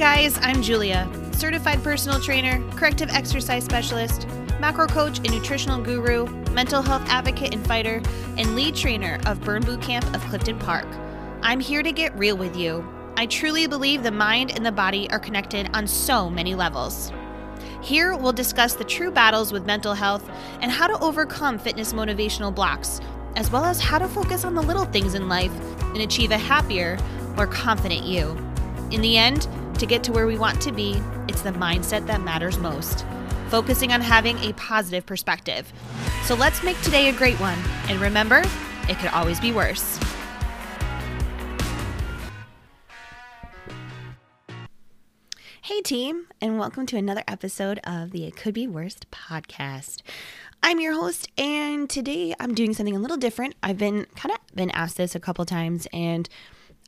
guys, I'm Julia, certified personal trainer, corrective exercise specialist, macro coach and nutritional guru, mental health advocate and fighter, and lead trainer of Burn Boot Camp of Clifton Park. I'm here to get real with you. I truly believe the mind and the body are connected on so many levels. Here, we'll discuss the true battles with mental health and how to overcome fitness motivational blocks, as well as how to focus on the little things in life and achieve a happier, more confident you. In the end, to get to where we want to be, it's the mindset that matters most, focusing on having a positive perspective. So let's make today a great one. And remember, it could always be worse. Hey, team, and welcome to another episode of the It Could Be Worst podcast. I'm your host, and today I'm doing something a little different. I've been kind of been asked this a couple times, and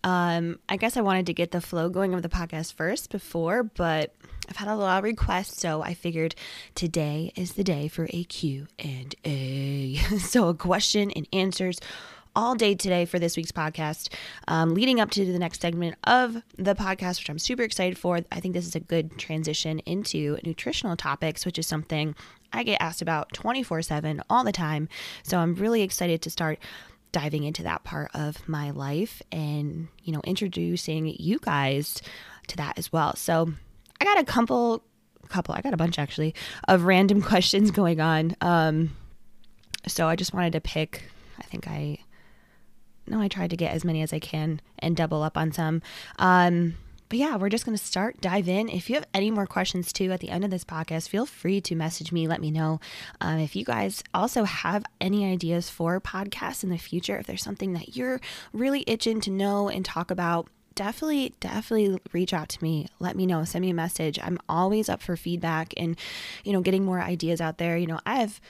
um, I guess I wanted to get the flow going of the podcast first before, but I've had a lot of requests, so I figured today is the day for a Q and A. so a question and answers all day today for this week's podcast, um, leading up to the next segment of the podcast, which I'm super excited for. I think this is a good transition into nutritional topics, which is something I get asked about 24 7 all the time. So I'm really excited to start diving into that part of my life and, you know, introducing you guys to that as well. So I got a couple, couple, I got a bunch actually of random questions going on. Um, so I just wanted to pick, I think I, no, I tried to get as many as I can and double up on some. Um, but yeah, we're just going to start, dive in. If you have any more questions too at the end of this podcast, feel free to message me, let me know. Um, if you guys also have any ideas for podcasts in the future, if there's something that you're really itching to know and talk about, definitely definitely reach out to me let me know send me a message i'm always up for feedback and you know getting more ideas out there you know i have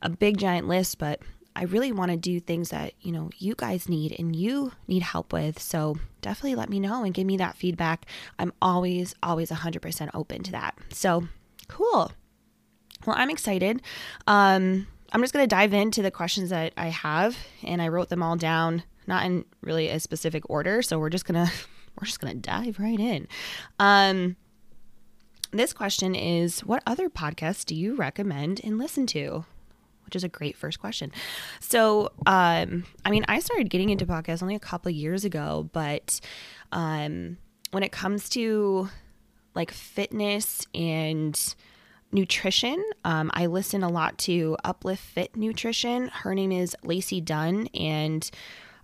a big giant list but I really want to do things that, you know, you guys need and you need help with. So definitely let me know and give me that feedback. I'm always, always 100% open to that. So cool. Well, I'm excited. Um, I'm just going to dive into the questions that I have and I wrote them all down, not in really a specific order. So we're just going to, we're just to dive right in. Um, this question is What other podcasts do you recommend and listen to? Which is a great first question. So, um, I mean, I started getting into podcasts only a couple of years ago, but um, when it comes to like fitness and nutrition, um, I listen a lot to Uplift Fit Nutrition. Her name is Lacey Dunn, and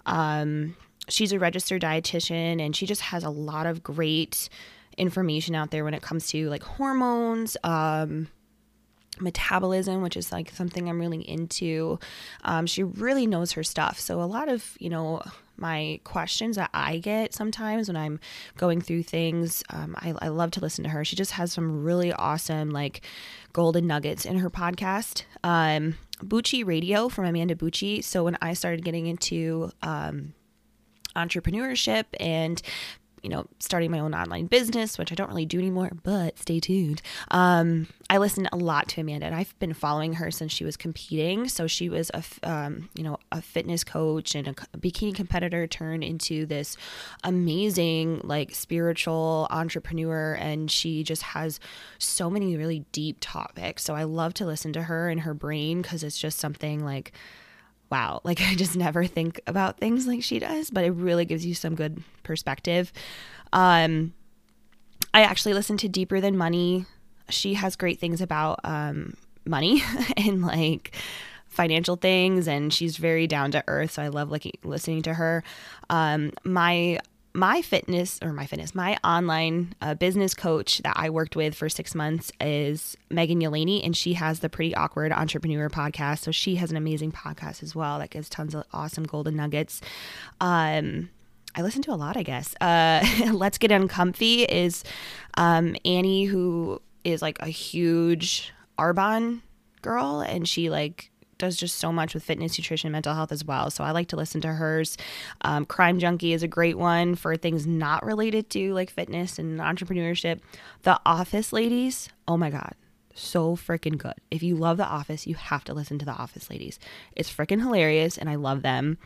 um, she's a registered dietitian, and she just has a lot of great information out there when it comes to like hormones um, metabolism, which is like something I'm really into. Um, she really knows her stuff. So, a lot of, you know, my questions that I get sometimes when I'm going through things, um, I, I love to listen to her. She just has some really awesome, like, golden nuggets in her podcast. Um, Bucci Radio from Amanda Bucci. So, when I started getting into, um, entrepreneurship and you know, starting my own online business, which I don't really do anymore, but stay tuned. Um, I listen a lot to Amanda, and I've been following her since she was competing. So she was a, um, you know, a fitness coach and a bikini competitor turned into this amazing, like, spiritual entrepreneur, and she just has so many really deep topics. So I love to listen to her and her brain because it's just something like wow, like I just never think about things like she does, but it really gives you some good perspective. Um, I actually listened to Deeper Than Money. She has great things about um, money and like financial things, and she's very down to earth. So I love like listening to her. Um, my my fitness or my fitness, my online uh, business coach that I worked with for six months is Megan Yelaney, and she has the Pretty Awkward Entrepreneur podcast. So she has an amazing podcast as well that gives tons of awesome golden nuggets. Um, I listen to a lot, I guess. Uh, Let's Get Uncomfy is um, Annie, who is like a huge Arbonne girl, and she like does just so much with fitness, nutrition, mental health as well. So I like to listen to hers. Um, Crime Junkie is a great one for things not related to like fitness and entrepreneurship. The Office Ladies, oh my God, so freaking good. If you love The Office, you have to listen to The Office Ladies. It's freaking hilarious and I love them.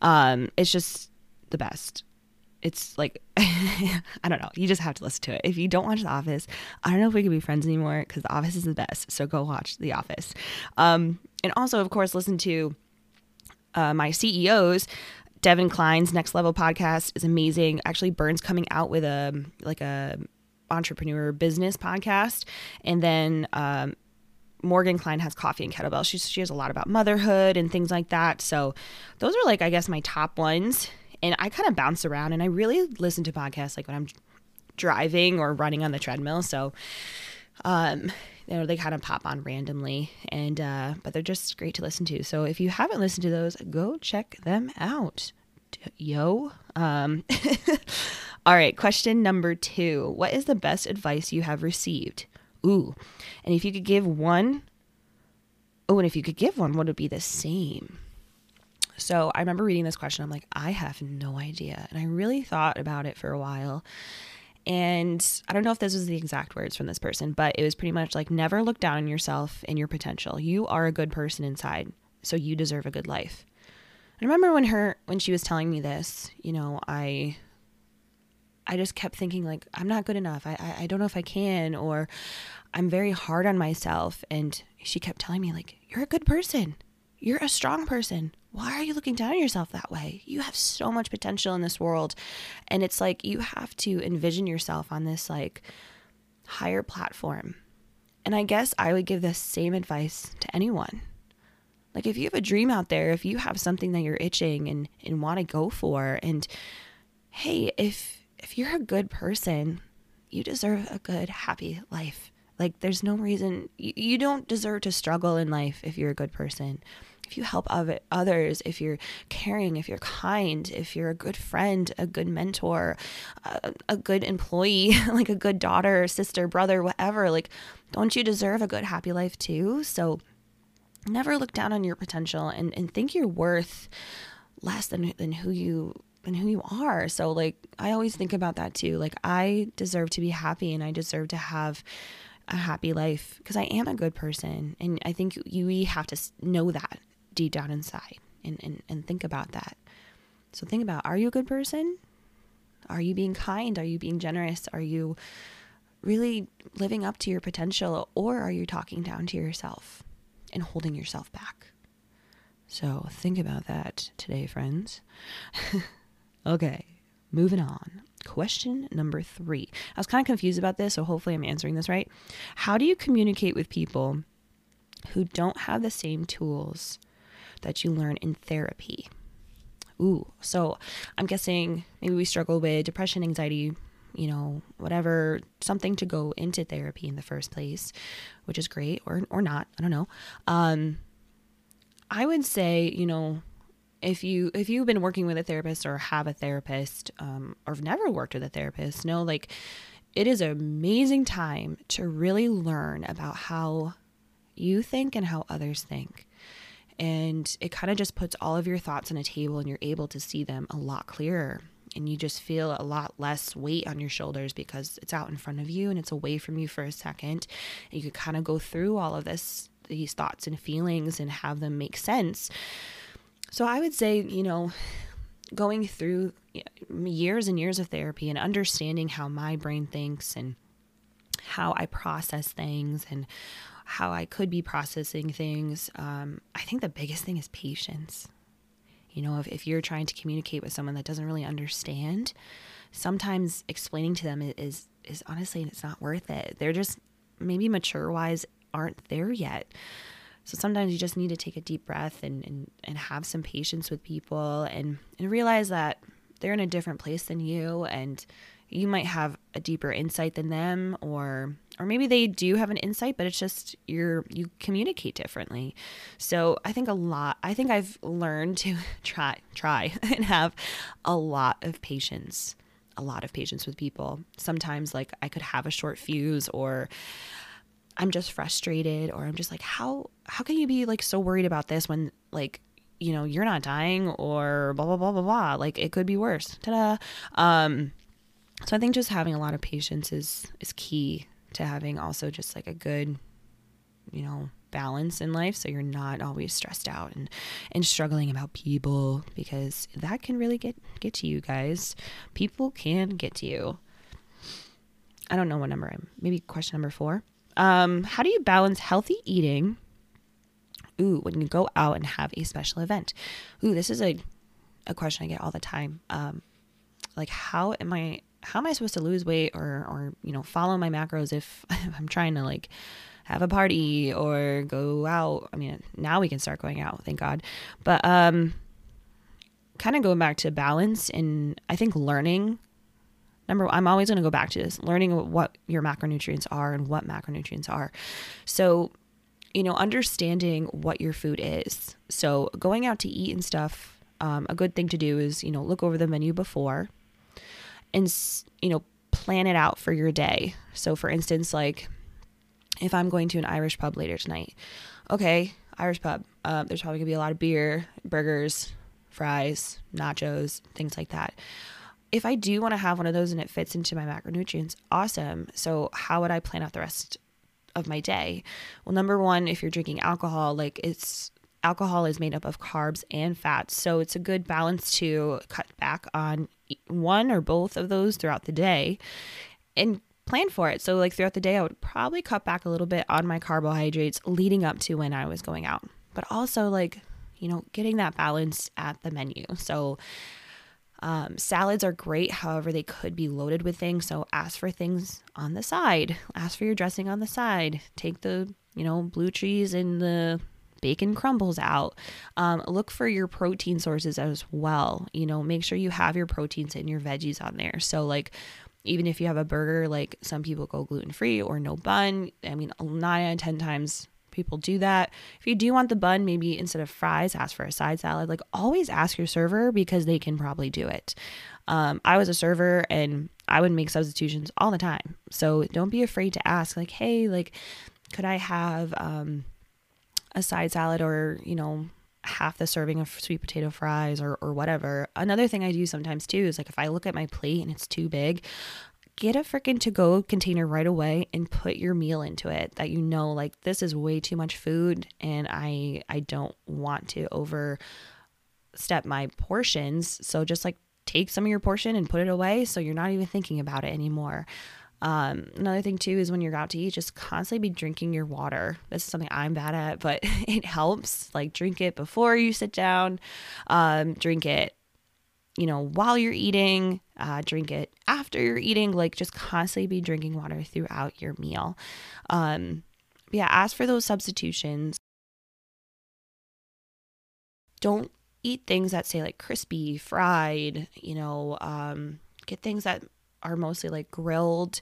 Um, it's just the best. It's like I don't know. You just have to listen to it. If you don't watch The Office, I don't know if we can be friends anymore because The Office is the best. So go watch The Office. Um, and also, of course, listen to uh, my CEOs. Devan Kline's Next Level podcast is amazing. Actually, Burns coming out with a like a entrepreneur business podcast, and then um, Morgan Kline has Coffee and Kettlebell. She she has a lot about motherhood and things like that. So those are like I guess my top ones and I kind of bounce around and I really listen to podcasts like when I'm driving or running on the treadmill. So, um, you know, they kind of pop on randomly and, uh, but they're just great to listen to. So if you haven't listened to those, go check them out. Yo. Um, all right. Question number two. What is the best advice you have received? Ooh. And if you could give one, oh, and if you could give one, what would be the same? So I remember reading this question. I'm like, I have no idea. And I really thought about it for a while. And I don't know if this was the exact words from this person, but it was pretty much like never look down on yourself and your potential. You are a good person inside, so you deserve a good life. I remember when her when she was telling me this, you know, I I just kept thinking like I'm not good enough. I, I I don't know if I can or I'm very hard on myself and she kept telling me like you're a good person. You're a strong person why are you looking down on yourself that way? You have so much potential in this world. And it's like you have to envision yourself on this like higher platform. And I guess I would give the same advice to anyone. Like if you have a dream out there, if you have something that you're itching and, and want to go for, and hey, if if you're a good person, you deserve a good, happy life. Like there's no reason you, you don't deserve to struggle in life if you're a good person if you help others, if you're caring, if you're kind, if you're a good friend, a good mentor, a, good employee, like a good daughter, sister, brother, whatever, like, don't you deserve a good, happy life too? So never look down on your potential and, and think you're worth less than, than who you than who you are. So like I always think about that too. Like I deserve to be happy and I deserve to have a happy life because I am a good person. And I think you we have to know that deep down inside and, and, and think about that. So think about are you a good person? Are you being kind? Are you being generous? Are you really living up to your potential or are you talking down to yourself and holding yourself back? So think about that today, friends. okay, moving on. Question number three. I was kind of confused about this, so hopefully I'm answering this right. How do you communicate with people who don't have the same tools that you learn in therapy. Ooh, so I'm guessing maybe we struggle with depression, anxiety, you know, whatever, something to go into therapy in the first place, which is great or or not, I don't know. Um I would say, you know, if you if you've been working with a therapist or have a therapist um, or have never worked with a therapist, know like it is an amazing time to really learn about how you think and how others think and it kind of just puts all of your thoughts on a table and you're able to see them a lot clearer. And you just feel a lot less weight on your shoulders because it's out in front of you and it's away from you for a second. And you could kind of go through all of this these thoughts and feelings and have them make sense. So i would say you know going through years and years of therapy and understanding how my brain thinks and how i process things and how I could be processing things. Um, I think the biggest thing is patience. You know, if, if you're trying to communicate with someone that doesn't really understand, sometimes explaining to them is is honestly it's not worth it. They're just maybe mature wise aren't there yet. So sometimes you just need to take a deep breath and, and, and have some patience with people and, and realize that they're in a different place than you and you might have a deeper insight than them or or maybe they do have an insight but it's just you're you communicate differently. So i think a lot i think i've learned to try try and have a lot of patience a lot of patience with people. Sometimes like i could have a short fuse or i'm just frustrated or i'm just like how how can you be like so worried about this when like you know you're not dying or blah blah blah blah blah? Like it could be worse. Ta-da. Um so I think just having a lot of patience is is key to having also just like a good, you know, balance in life so you're not always stressed out and and struggling about people because that can really get get to you guys. People can get to you. I don't know what number i'm maybe question number four. Um how do you balance healthy eating? Ooh when you go out and have a special event. Ooh this is a a question i get all the time. Um like how am i how am i supposed to lose weight or or you know follow my macros if i'm trying to like have a party or go out. I mean, now we can start going out, thank God. But um kind of going back to balance and I think learning number I'm always going to go back to this, learning what your macronutrients are and what macronutrients are. So, you know, understanding what your food is. So, going out to eat and stuff, um, a good thing to do is, you know, look over the menu before and, you know, plan it out for your day. So, for instance, like if I'm going to an Irish pub later tonight, okay, Irish pub, uh, there's probably gonna be a lot of beer, burgers, fries, nachos, things like that. If I do want to have one of those and it fits into my macronutrients, awesome. So, how would I plan out the rest of my day? Well, number one, if you're drinking alcohol, like it's alcohol is made up of carbs and fats. So, it's a good balance to cut back on one or both of those throughout the day and plan for it. So, like throughout the day, I would probably cut back a little bit on my carbohydrates leading up to when I was going out, but also like, you know, getting that balance at the menu. So, um, salads are great. However, they could be loaded with things. So, ask for things on the side, ask for your dressing on the side. Take the, you know, blue cheese and the bacon crumbles out. Um, look for your protein sources as well. You know, make sure you have your proteins and your veggies on there. So, like, even if you have a burger, like some people go gluten free or no bun. I mean, nine out of 10 times people do that. If you do want the bun, maybe instead of fries, ask for a side salad. Like always ask your server because they can probably do it. Um, I was a server and I would make substitutions all the time. So don't be afraid to ask, like, hey, like, could I have um, a side salad or, you know, half the serving of sweet potato fries or, or whatever. Another thing I do sometimes too is like if I look at my plate and it's too big, get a freaking to go container right away and put your meal into it that you know like this is way too much food and I I don't want to overstep my portions. So just like take some of your portion and put it away so you're not even thinking about it anymore. Um, another thing too is when you're out to eat, just constantly be drinking your water. This is something I'm bad at, but it helps. Like drink it before you sit down, um, drink it, you know, while you're eating, uh, drink it after you're eating. Like just constantly be drinking water throughout your meal. Um, yeah, ask for those substitutions. Don't eat things that say like crispy, fried, you know, um, get things that are mostly like grilled.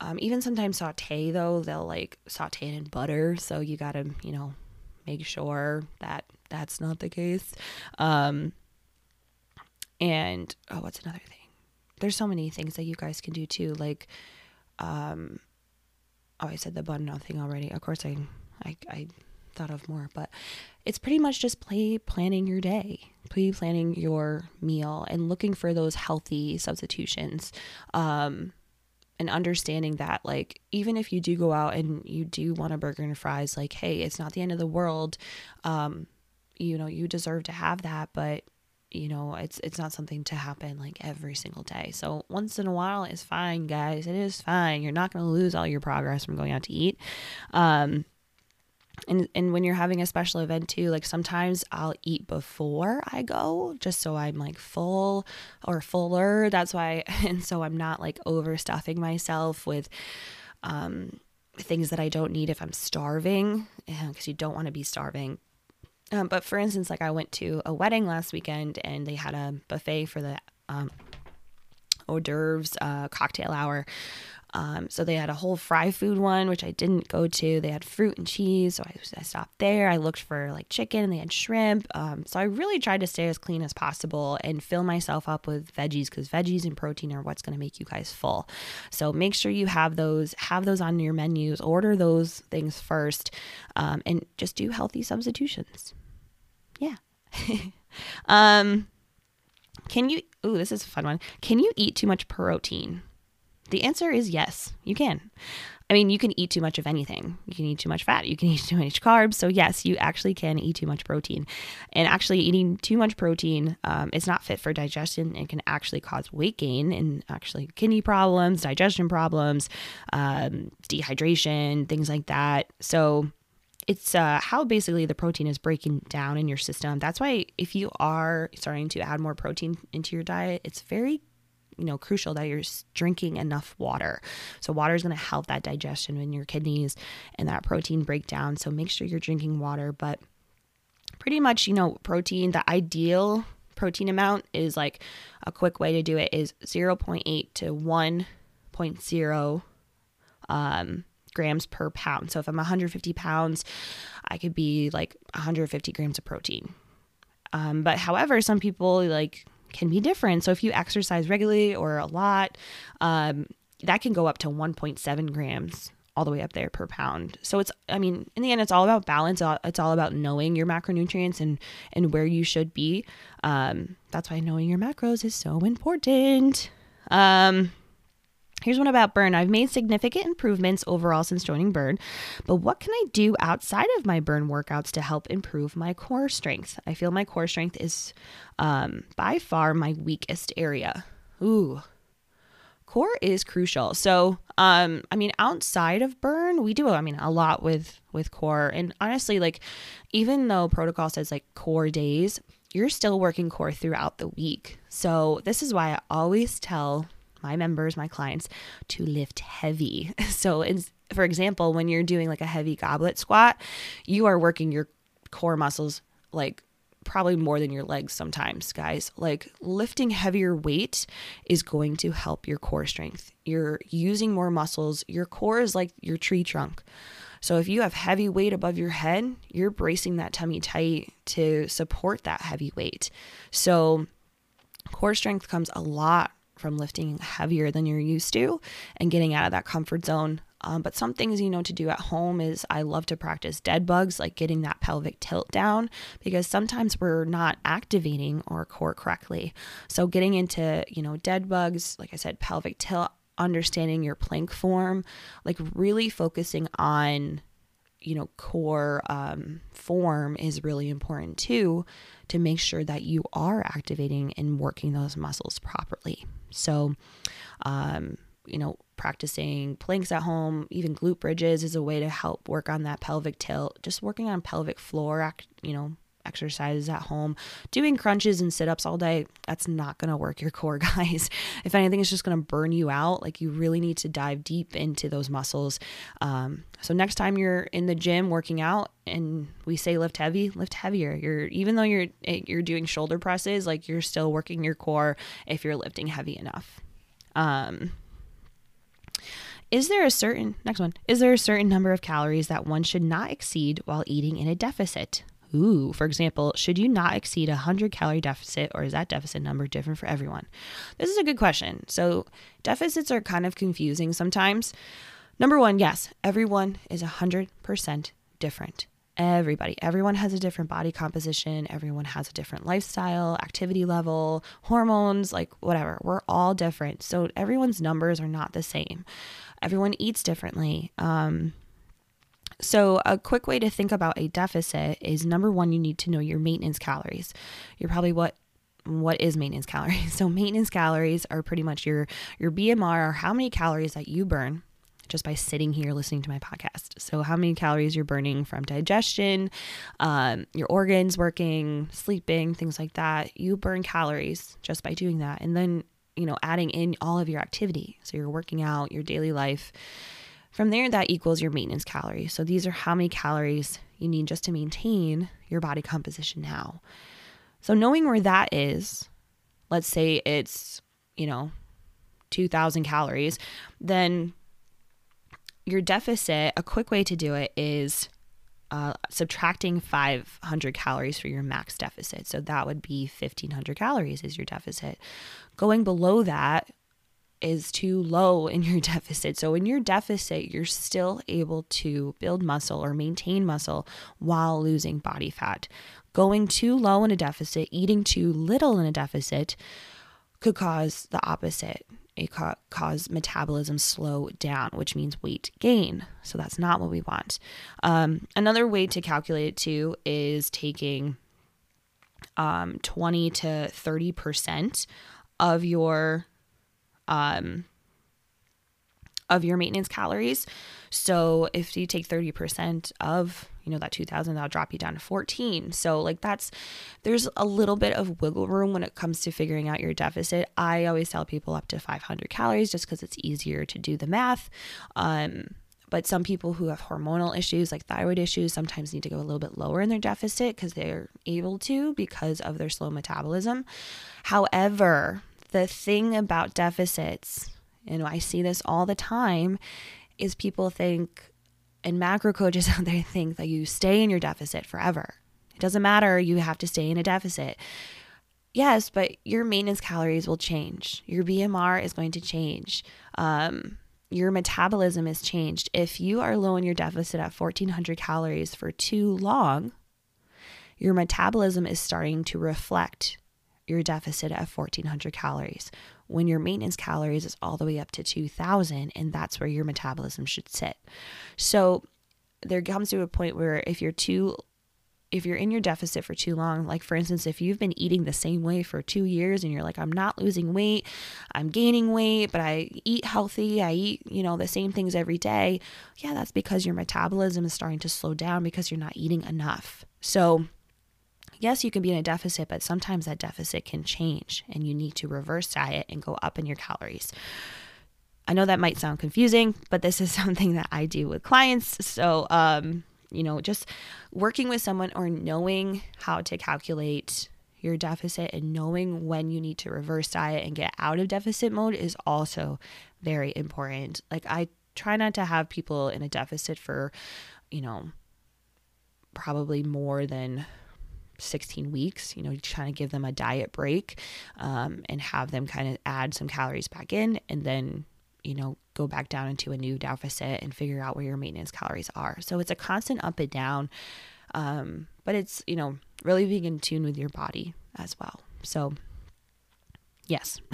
Um, even sometimes saute though, they'll like saute it in butter. So you gotta, you know, make sure that that's not the case. Um, and oh, what's another thing? There's so many things that you guys can do too. Like, um, oh, I said the bun thing already. Of course, I, I, I thought of more, but it's pretty much just play planning your day, pre planning your meal, and looking for those healthy substitutions. Um, and understanding that, like, even if you do go out and you do want a burger and fries, like, hey, it's not the end of the world. Um, you know, you deserve to have that, but you know it's it's not something to happen like every single day so once in a while is fine guys it is fine you're not going to lose all your progress from going out to eat um and and when you're having a special event too like sometimes i'll eat before i go just so i'm like full or fuller. That's why and so i'm not like overstuffing myself with um things that i don't need if i'm starving because you don't want to be starving. Um, but for instance like i went to a wedding last weekend and they had a buffet for the um, hors d'oeuvres uh, cocktail hour um, so they had a whole fry food one, which I didn't go to. They had fruit and cheese, so I, I stopped there. I looked for like chicken, and they had shrimp. Um, so I really tried to stay as clean as possible and fill myself up with veggies because veggies and protein are what's going to make you guys full. So make sure you have those, have those on your menus. Order those things first, um, and just do healthy substitutions. Yeah. um, can you? Ooh, this is a fun one. Can you eat too much protein? The answer is yes, you can. I mean, you can eat too much of anything. You can eat too much fat. You can eat too much carbs. So, yes, you actually can eat too much protein. And actually, eating too much protein um, is not fit for digestion and can actually cause weight gain and actually kidney problems, digestion problems, um, dehydration, things like that. So, it's uh, how basically the protein is breaking down in your system. That's why if you are starting to add more protein into your diet, it's very you know crucial that you're drinking enough water. So water is going to help that digestion in your kidneys and that protein breakdown. So make sure you're drinking water but pretty much you know protein the ideal protein amount is like a quick way to do it is 0.8 to 1.0 um, grams per pound. So if i'm 150 pounds i could be like 150 grams of protein. Um, but however some people like can be different. So if you exercise regularly or a lot, um, that can go up to 1.7 grams all the way up there per pound. So it's I mean, in the end it's all about balance. It's all about knowing your macronutrients and and where you should be. Um, that's why knowing your macros is so important. Um, Here's one about burn. I've made significant improvements overall since joining burn, but what can I do outside of my burn workouts to help improve my core strength? I feel my core strength is um, by far my weakest area. Ooh, core is crucial. So, um, I mean, outside of burn, we do, I mean, a lot with with core. And honestly, like, even though protocol says like core days, you're still working core throughout the week. So this is why I always tell my members, my clients, to lift heavy. So, for example, when you're doing like a heavy goblet squat, you are working your core muscles like probably more than your legs sometimes, guys. Like lifting heavier weight is going to help your core strength. You're using more muscles. Your core is like your tree trunk. So if you have heavy weight above your head, you're bracing that tummy tight to support that heavy weight. So core strength comes a lot from lifting heavier than you're used to and getting out of that comfort zone. Um, but some things you know to do at home is I love to practice dead bugs, like getting that pelvic tilt down, because sometimes we're not activating our core correctly. So getting into you know dead bugs, like I said, pelvic tilt, understanding your plank form, like really focusing on you know core um, form is really important too to make sure that you are activating and working those muscles properly. So um, you know practicing planks at home even glute bridges is a way to help work on that pelvic tilt. Just working on pelvic floor you know exercises at home. Doing crunches and sit ups all day, that's not going to work your core, guys. If anything, it's just going to burn you out. Like, you really need to dive deep into those muscles. Um, so, next time you're in the gym working out and we say lift heavy, lift heavier. You're, even though you're, eh, you're doing shoulder presses, like, you're still working your core if you're lifting heavy enough. Um, is there a certain next one? Is there a certain number of calories that one should not exceed while eating in a deficit? Ooh, for example, should you not exceed a 100 calorie deficit or is that deficit number different for everyone? This is a good question. So, deficits are kind of confusing sometimes. Number one, yes, everyone is 100% different. Everybody, everyone has a different body composition, everyone has a different lifestyle, activity level, hormones, like whatever. We're all different. So, everyone's numbers are not the same. Everyone eats differently. Um, so, a quick way to think about a deficit is number one, you need to know your maintenance calories. You're probably what what is maintenance calories? So maintenance calories are pretty much your your BMR or how many calories that you burn just by sitting here listening to my podcast. So how many calories you're burning from digestion, um, your organs working, sleeping, things like that. You burn calories just by doing that, and then you know adding in all of your activity. So you're working out, your daily life from there, that equals your maintenance calories. So these are how many calories you need just to maintain your body composition now. So knowing where that is, let's say it's, you know, 2000 calories, then your deficit, a quick way to do it is uh, subtracting 500 calories for your max deficit. So that would be 1500 calories is your deficit. Going below that is too low in your deficit. So, in your deficit, you're still able to build muscle or maintain muscle while losing body fat. Going too low in a deficit, eating too little in a deficit could cause the opposite. it ca- cause metabolism slow down, which means weight gain. So that's not what we want. Um, another way to calculate it too is taking um, 20 to 30 percent of your um, of your maintenance calories. So if you take 30% of, you know, that 2000, that'll drop you down to 14. So like that's, there's a little bit of wiggle room when it comes to figuring out your deficit. I always tell people up to 500 calories just because it's easier to do the math. Um, but some people who have hormonal issues like thyroid issues sometimes need to go a little bit lower in their deficit because they're able to because of their slow metabolism. However, the thing about deficits, and I see this all the time, is people think, and macro coaches out there think that you stay in your deficit forever. It doesn't matter, you have to stay in a deficit. Yes, but your maintenance calories will change. Your BMR is going to change. Um, your metabolism is changed. If you are low in your deficit at 1400 calories for too long, your metabolism is starting to reflect your deficit at 1400 calories when your maintenance calories is all the way up to 2000 and that's where your metabolism should sit. So there comes to a point where if you're too if you're in your deficit for too long, like for instance, if you've been eating the same way for two years and you're like, I'm not losing weight, I'm gaining weight, but I eat healthy, I eat, you know, the same things every day, yeah, that's because your metabolism is starting to slow down because you're not eating enough. So, yes, you can be in a deficit, but sometimes that deficit can change and you need to reverse diet and go up in your calories. I know that might sound confusing, but this is something that I do with clients. So, um, you know, just working with someone or knowing how to calculate your deficit and knowing when you need to reverse diet and get out of deficit mode is also very important. Like, I try not to have people in a deficit for, you know, probably more than 16 weeks, you know, trying to give them a diet break um, and have them kind of add some calories back in and then, you know, go back down into a new deficit and figure out where your maintenance calories are. So it's a constant up and down, um, but it's, you know, really being in tune with your body as well. So, yes.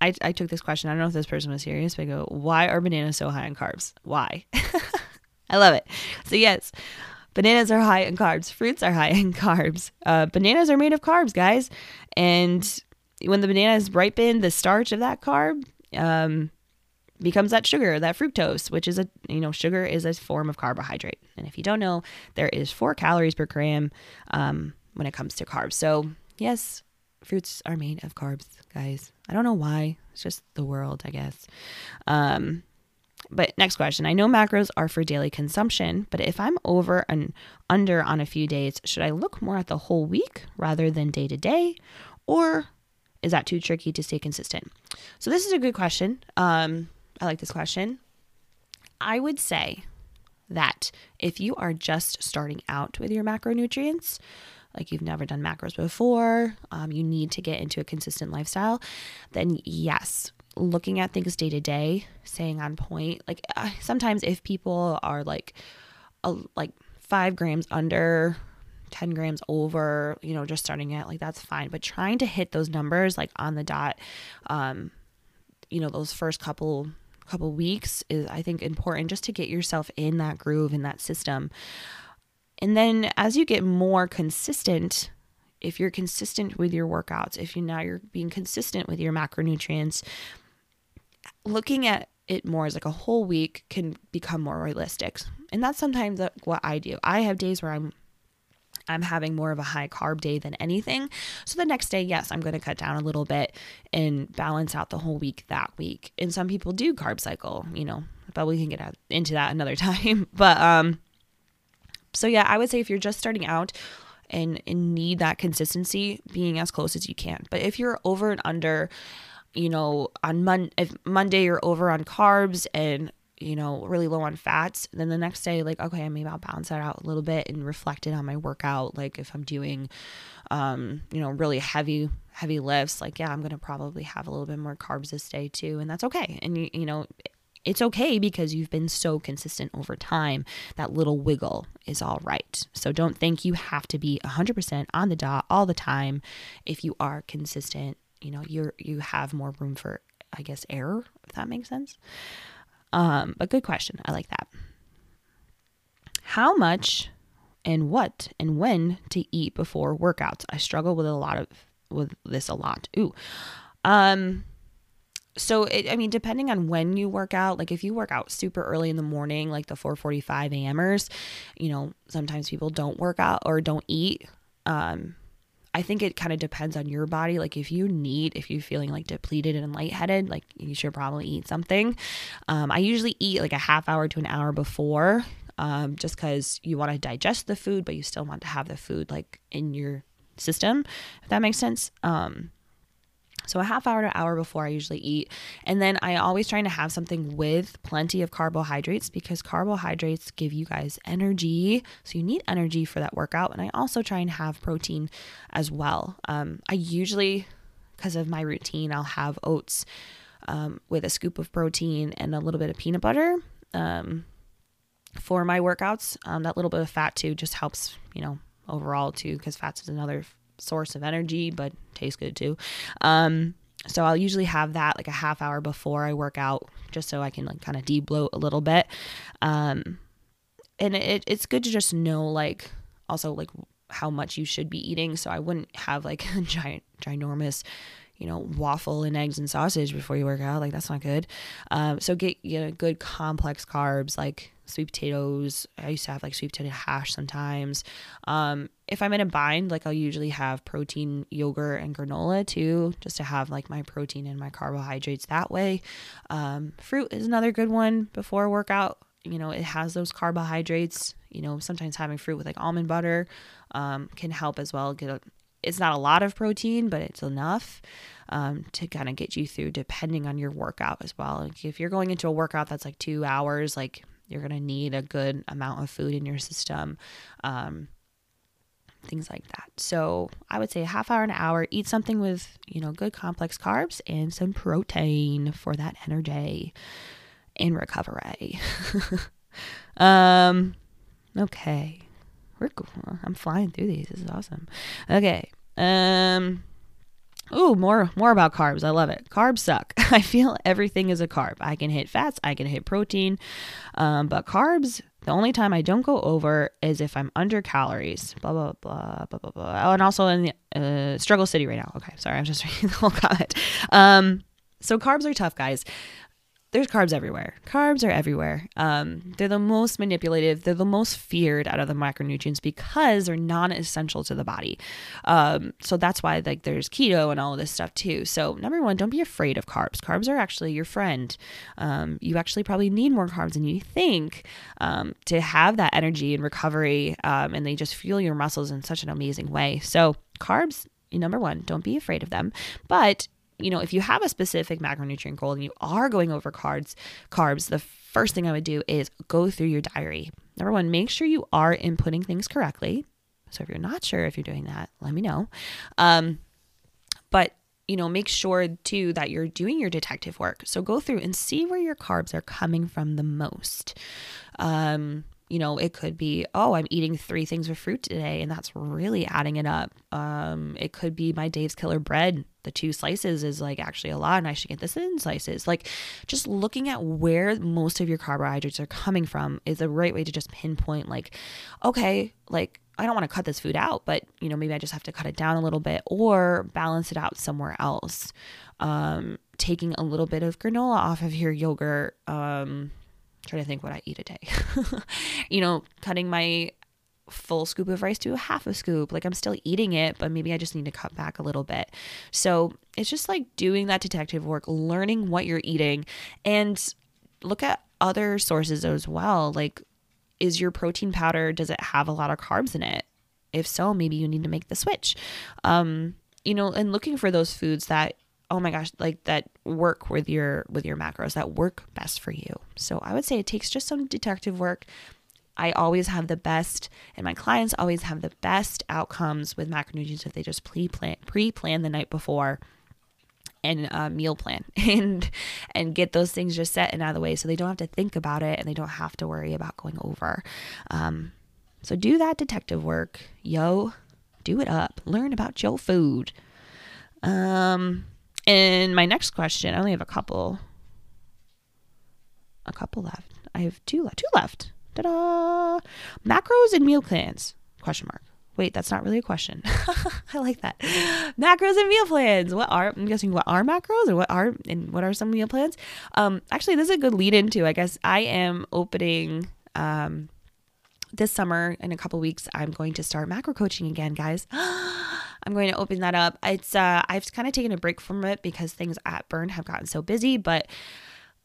I, I took this question. I don't know if this person was serious, but I go, why are bananas so high in carbs? Why? I love it. So, yes, Bananas are high in carbs. Fruits are high in carbs. Uh, bananas are made of carbs, guys. And when the banana is ripened, the starch of that carb um, becomes that sugar, that fructose, which is a, you know, sugar is a form of carbohydrate. And if you don't know, there is four calories per gram um, when it comes to carbs. So, yes, fruits are made of carbs, guys. I don't know why. It's just the world, I guess. Um, but next question. I know macros are for daily consumption, but if I'm over and under on a few days, should I look more at the whole week rather than day to day? Or is that too tricky to stay consistent? So, this is a good question. Um, I like this question. I would say that if you are just starting out with your macronutrients, like you've never done macros before, um, you need to get into a consistent lifestyle, then yes, looking at things day to day, staying on point. Like sometimes if people are like, a, like five grams under, 10 grams over, you know, just starting it, like that's fine. But trying to hit those numbers like on the dot, um, you know, those first couple couple weeks is I think important just to get yourself in that groove in that system. And then as you get more consistent, if you're consistent with your workouts, if you now you're being consistent with your macronutrients, looking at it more as like a whole week can become more realistic. And that's sometimes what I do. I have days where I'm I'm having more of a high carb day than anything. So the next day, yes, I'm going to cut down a little bit and balance out the whole week that week. And some people do carb cycle, you know, but we can get into that another time. But um so yeah, I would say if you're just starting out and, and need that consistency, being as close as you can. But if you're over and under you know, on Mon- if Monday you're over on carbs and you know, really low on fats, then the next day, like, okay, maybe I'll balance that out a little bit and reflect it on my workout. Like if I'm doing, um, you know, really heavy, heavy lifts, like, yeah, I'm going to probably have a little bit more carbs this day too. And that's okay. And you, you know, it's okay because you've been so consistent over time. That little wiggle is all right. So don't think you have to be 100% on the dot all the time if you are consistent you know, you're you have more room for I guess error, if that makes sense. Um, but good question. I like that. How much and what and when to eat before workouts? I struggle with a lot of with this a lot. Ooh. Um so it, I mean, depending on when you work out, like if you work out super early in the morning, like the 4:45 a.m.ers, you know, sometimes people don't work out or don't eat. Um, I think it kind of depends on your body. Like if you need, if you're feeling like depleted and lightheaded, like you should probably eat something. Um, I usually eat like a half hour to an hour before, um, just because you want to digest the food, but you still want to have the food like in your system, if that makes sense. Um, so a half hour to hour before I usually eat. And then I always try to have something with plenty of carbohydrates because carbohydrates give you guys energy. So you need energy for that workout. And I also try and have protein as well. Um, I usually, because of my routine, I'll have oats um, with a scoop of protein and a little bit of peanut butter. Um, for my workouts, um, that little bit of fat too just helps, you know, overall too, because fats is another source of energy, but tastes good too. Um, so I'll usually have that like a half hour before I work out, just so I can like kind of debloat a little bit. Um, and it, it's good to just know like also like how much you should be eating. So I wouldn't have like a giant, ginormous, you know, waffle and eggs and sausage before you work out. Like that's not good. Um, so get you know good complex carbs like sweet potatoes. I used to have like sweet potato hash sometimes. Um, if I'm in a bind, like I'll usually have protein yogurt and granola too, just to have like my protein and my carbohydrates that way. Um, fruit is another good one before workout. You know, it has those carbohydrates. You know, sometimes having fruit with like almond butter um, can help as well. Get a, it's not a lot of protein, but it's enough um, to kind of get you through depending on your workout as well. Like if you're going into a workout that's like two hours, like you're going to need a good amount of food in your system. Um, things like that. So I would say a half hour, an hour, eat something with, you know, good complex carbs and some protein for that energy and recovery. um, okay. We're cool. I'm flying through these. This is awesome. Okay. Um, Ooh, more more about carbs. I love it. Carbs suck. I feel everything is a carb. I can hit fats, I can hit protein, um, but carbs. The only time I don't go over is if I'm under calories. Blah blah blah blah blah blah. Oh, and also in the uh, struggle city right now. Okay, sorry, I'm just reading the whole comment. Um, so carbs are tough, guys there's carbs everywhere. Carbs are everywhere. Um, they're the most manipulative. They're the most feared out of the macronutrients because they're non-essential to the body. Um, so that's why like there's keto and all of this stuff too. So number one, don't be afraid of carbs. Carbs are actually your friend. Um, you actually probably need more carbs than you think um, to have that energy and recovery, um, and they just fuel your muscles in such an amazing way. So carbs number one, don't be afraid of them. But you know, if you have a specific macronutrient goal and you are going over carbs, carbs, the first thing I would do is go through your diary. Number one, make sure you are inputting things correctly. So if you're not sure if you're doing that, let me know. Um, but you know, make sure too that you're doing your detective work. So go through and see where your carbs are coming from the most. Um, you know, it could be, oh, I'm eating three things with fruit today, and that's really adding it up. Um, it could be my Dave's Killer bread. The two slices is like actually a lot, and I should get this in slices. Like, just looking at where most of your carbohydrates are coming from is a right way to just pinpoint, like, okay, like I don't want to cut this food out, but you know, maybe I just have to cut it down a little bit or balance it out somewhere else. Um, taking a little bit of granola off of your yogurt. Um, trying to think what I eat a day. you know, cutting my full scoop of rice to half a scoop. Like I'm still eating it, but maybe I just need to cut back a little bit. So it's just like doing that detective work, learning what you're eating, and look at other sources as well. Like, is your protein powder, does it have a lot of carbs in it? If so, maybe you need to make the switch. Um, you know, and looking for those foods that oh my gosh like that work with your with your macros that work best for you. So i would say it takes just some detective work. I always have the best and my clients always have the best outcomes with macronutrients if they just pre-plan pre-plan the night before and uh, meal plan and and get those things just set and out of the way so they don't have to think about it and they don't have to worry about going over. Um, so do that detective work yo. Do it up. Learn about your food. Um and my next question, I only have a couple, a couple left. I have two left. Two left. Ta-da! Macros and meal plans? Question mark. Wait, that's not really a question. I like that. Macros and meal plans. What are I'm guessing what are macros or what are and what are some meal plans? Um, actually, this is a good lead into. I guess I am opening um this summer in a couple weeks. I'm going to start macro coaching again, guys. I'm going to open that up. It's uh I've kind of taken a break from it because things at Burn have gotten so busy, but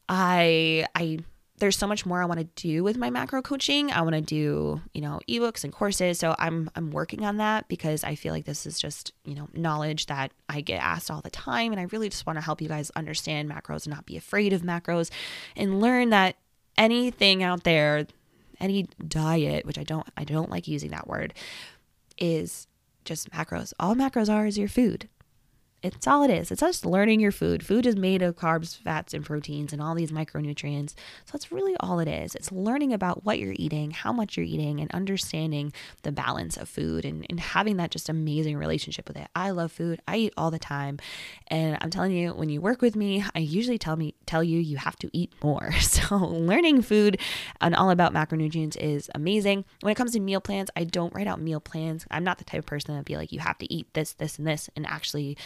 I I there's so much more I want to do with my macro coaching. I want to do, you know, ebooks and courses. So I'm I'm working on that because I feel like this is just, you know, knowledge that I get asked all the time and I really just want to help you guys understand macros and not be afraid of macros and learn that anything out there, any diet, which I don't I don't like using that word, is just macros. All macros are is your food. It's all it is. It's just learning your food. Food is made of carbs, fats, and proteins and all these micronutrients. So that's really all it is. It's learning about what you're eating, how much you're eating, and understanding the balance of food and, and having that just amazing relationship with it. I love food. I eat all the time. And I'm telling you, when you work with me, I usually tell me tell you you have to eat more. So learning food and all about macronutrients is amazing. When it comes to meal plans, I don't write out meal plans. I'm not the type of person that be like, you have to eat this, this, and this, and actually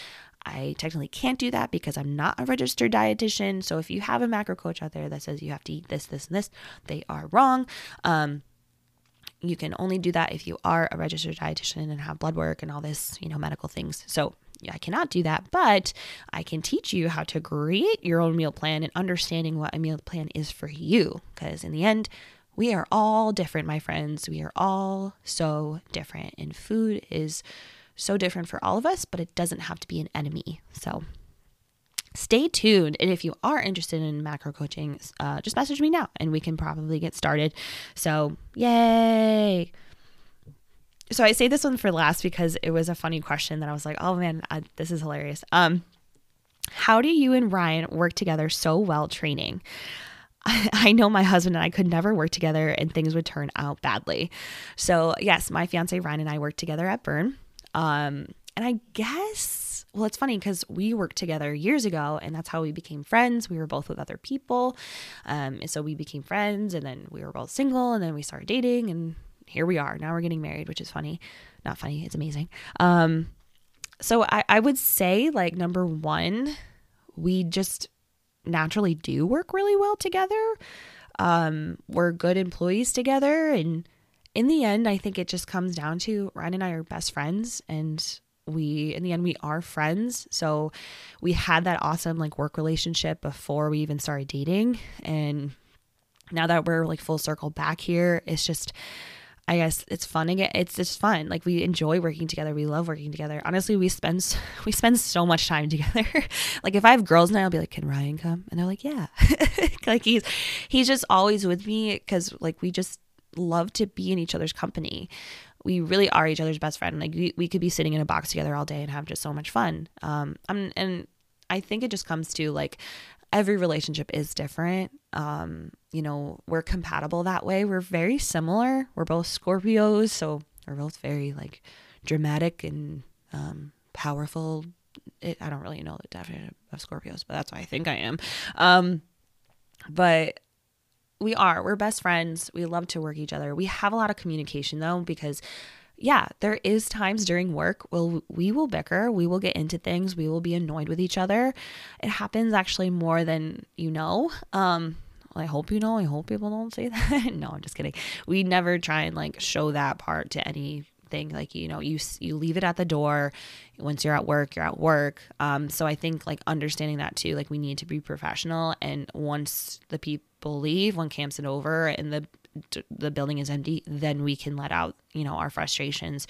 I technically can't do that because I'm not a registered dietitian. So if you have a macro coach out there that says you have to eat this, this, and this, they are wrong. Um, you can only do that if you are a registered dietitian and have blood work and all this, you know, medical things. So I cannot do that, but I can teach you how to create your own meal plan and understanding what a meal plan is for you. Because in the end, we are all different, my friends. We are all so different, and food is so different for all of us, but it doesn't have to be an enemy. So stay tuned. And if you are interested in macro coaching, uh, just message me now and we can probably get started. So, yay. So I say this one for last because it was a funny question that I was like, oh man, I, this is hilarious. Um, how do you and Ryan work together so well training? I know my husband and I could never work together and things would turn out badly. So, yes, my fiance Ryan and I work together at Burn. Um, and I guess, well, it's funny because we worked together years ago and that's how we became friends. We were both with other people. Um, and so we became friends and then we were both single and then we started dating and here we are. Now we're getting married, which is funny. Not funny, it's amazing. Um, so I, I would say, like, number one, we just naturally do work really well together. Um, we're good employees together and in the end, I think it just comes down to Ryan and I are best friends and we in the end we are friends so we had that awesome like work relationship before we even started dating and now that we're like full circle back here it's just I guess it's fun again. It's just fun. Like we enjoy working together. We love working together. Honestly, we spend we spend so much time together. like if I have girls now, I'll be like, "Can Ryan come?" And they're like, "Yeah." like he's he's just always with me because like we just love to be in each other's company. We really are each other's best friend. Like we, we could be sitting in a box together all day and have just so much fun. Um, I'm, and I think it just comes to like every relationship is different. Um, you know, we're compatible that way. We're very similar. We're both Scorpios, so we're both very like dramatic and um, powerful. It, I don't really know the definition of Scorpios, but that's what I think I am. Um, but we are. We're best friends. We love to work each other. We have a lot of communication though because yeah, there is times during work will we will bicker, we will get into things, we will be annoyed with each other. It happens actually more than you know. Um I hope you know. I hope people don't say that. no, I'm just kidding. We never try and like show that part to any thing like you know you you leave it at the door once you're at work you're at work. Um so i think like understanding that too like we need to be professional and once the people leave when camp's over and the the building is empty then we can let out you know our frustrations.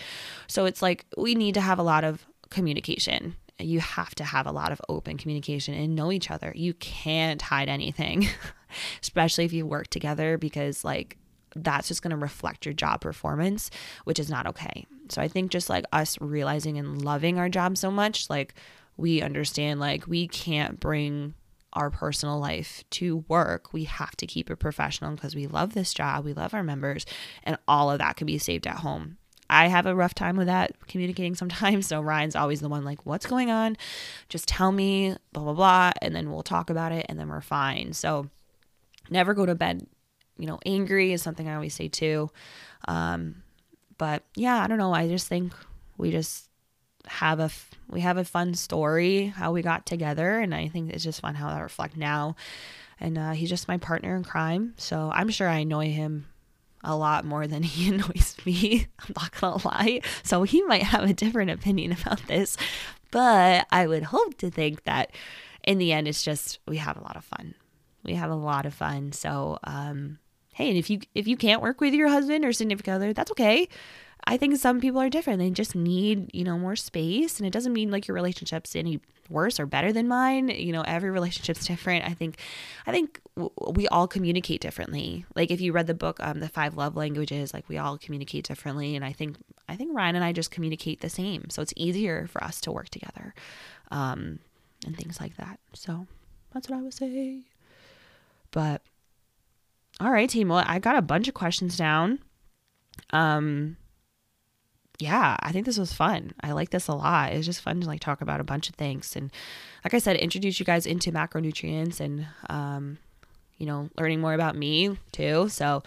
So it's like we need to have a lot of communication. You have to have a lot of open communication and know each other. You can't hide anything especially if you work together because like that's just going to reflect your job performance, which is not okay. So I think just like us realizing and loving our job so much, like we understand like we can't bring our personal life to work. We have to keep it professional because we love this job, we love our members, and all of that can be saved at home. I have a rough time with that communicating sometimes. So Ryan's always the one like, what's going on? Just tell me, blah, blah, blah. And then we'll talk about it and then we're fine. So never go to bed, you know, angry is something I always say too. Um, but yeah, I don't know. I just think we just have a we have a fun story how we got together and i think it's just fun how that reflect now. And uh, he's just my partner in crime so i'm sure i annoy him a lot more than he annoys me. I'm not gonna lie. So he might have a different opinion about this but i would hope to think that in the end it's just we have a lot of fun. We have a lot of fun. So um and if you if you can't work with your husband or significant other that's okay I think some people are different. They just need, you know, more space. And it doesn't mean like your relationship's any worse or better than mine. You know, every relationship's different. I think, I think we all communicate differently. Like if you read the book, um, the five love languages, like we all communicate differently. And I think, I think Ryan and I just communicate the same. So it's easier for us to work together, um, and things like that. So that's what I would say. But all right, team. Well, I got a bunch of questions down. Um, yeah, I think this was fun. I like this a lot. It's just fun to like talk about a bunch of things and like I said, introduce you guys into macronutrients and um, you know, learning more about me too. So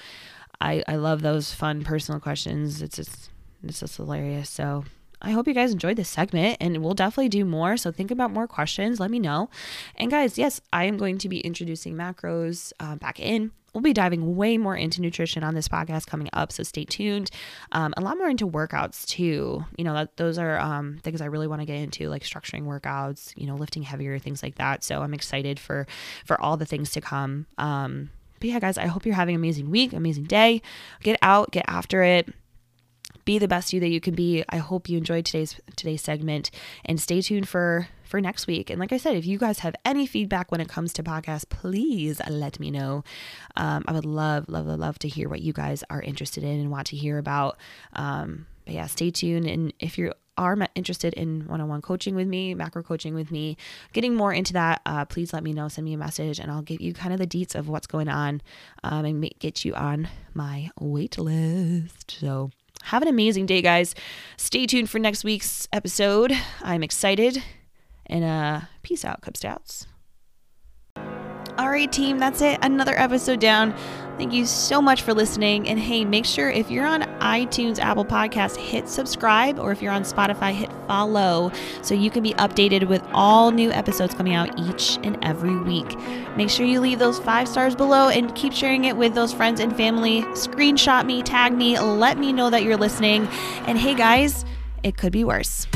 I I love those fun personal questions. It's just it's just hilarious. So I hope you guys enjoyed this segment and we'll definitely do more. So think about more questions. Let me know. And guys, yes, I am going to be introducing macros uh, back in we'll be diving way more into nutrition on this podcast coming up. So stay tuned. Um, a lot more into workouts too. You know, that, those are um, things I really want to get into, like structuring workouts, you know, lifting heavier, things like that. So I'm excited for for all the things to come. Um, but yeah, guys, I hope you're having an amazing week, amazing day. Get out, get after it be the best you that you can be. I hope you enjoyed today's today's segment and stay tuned for for next week. And like I said, if you guys have any feedback when it comes to podcasts, please let me know. Um, I would love, love, love, love to hear what you guys are interested in and want to hear about. Um, but yeah, stay tuned. And if you are interested in one-on-one coaching with me, macro coaching with me, getting more into that, uh, please let me know. Send me a message, and I'll give you kind of the deets of what's going on, um, and get you on my wait list. So have an amazing day, guys. Stay tuned for next week's episode. I'm excited. And uh, peace out, Cub Scouts. All right, team, that's it. Another episode down. Thank you so much for listening. And hey, make sure if you're on iTunes, Apple Podcasts, hit subscribe, or if you're on Spotify, hit follow so you can be updated with all new episodes coming out each and every week. Make sure you leave those five stars below and keep sharing it with those friends and family. Screenshot me, tag me, let me know that you're listening. And hey, guys, it could be worse.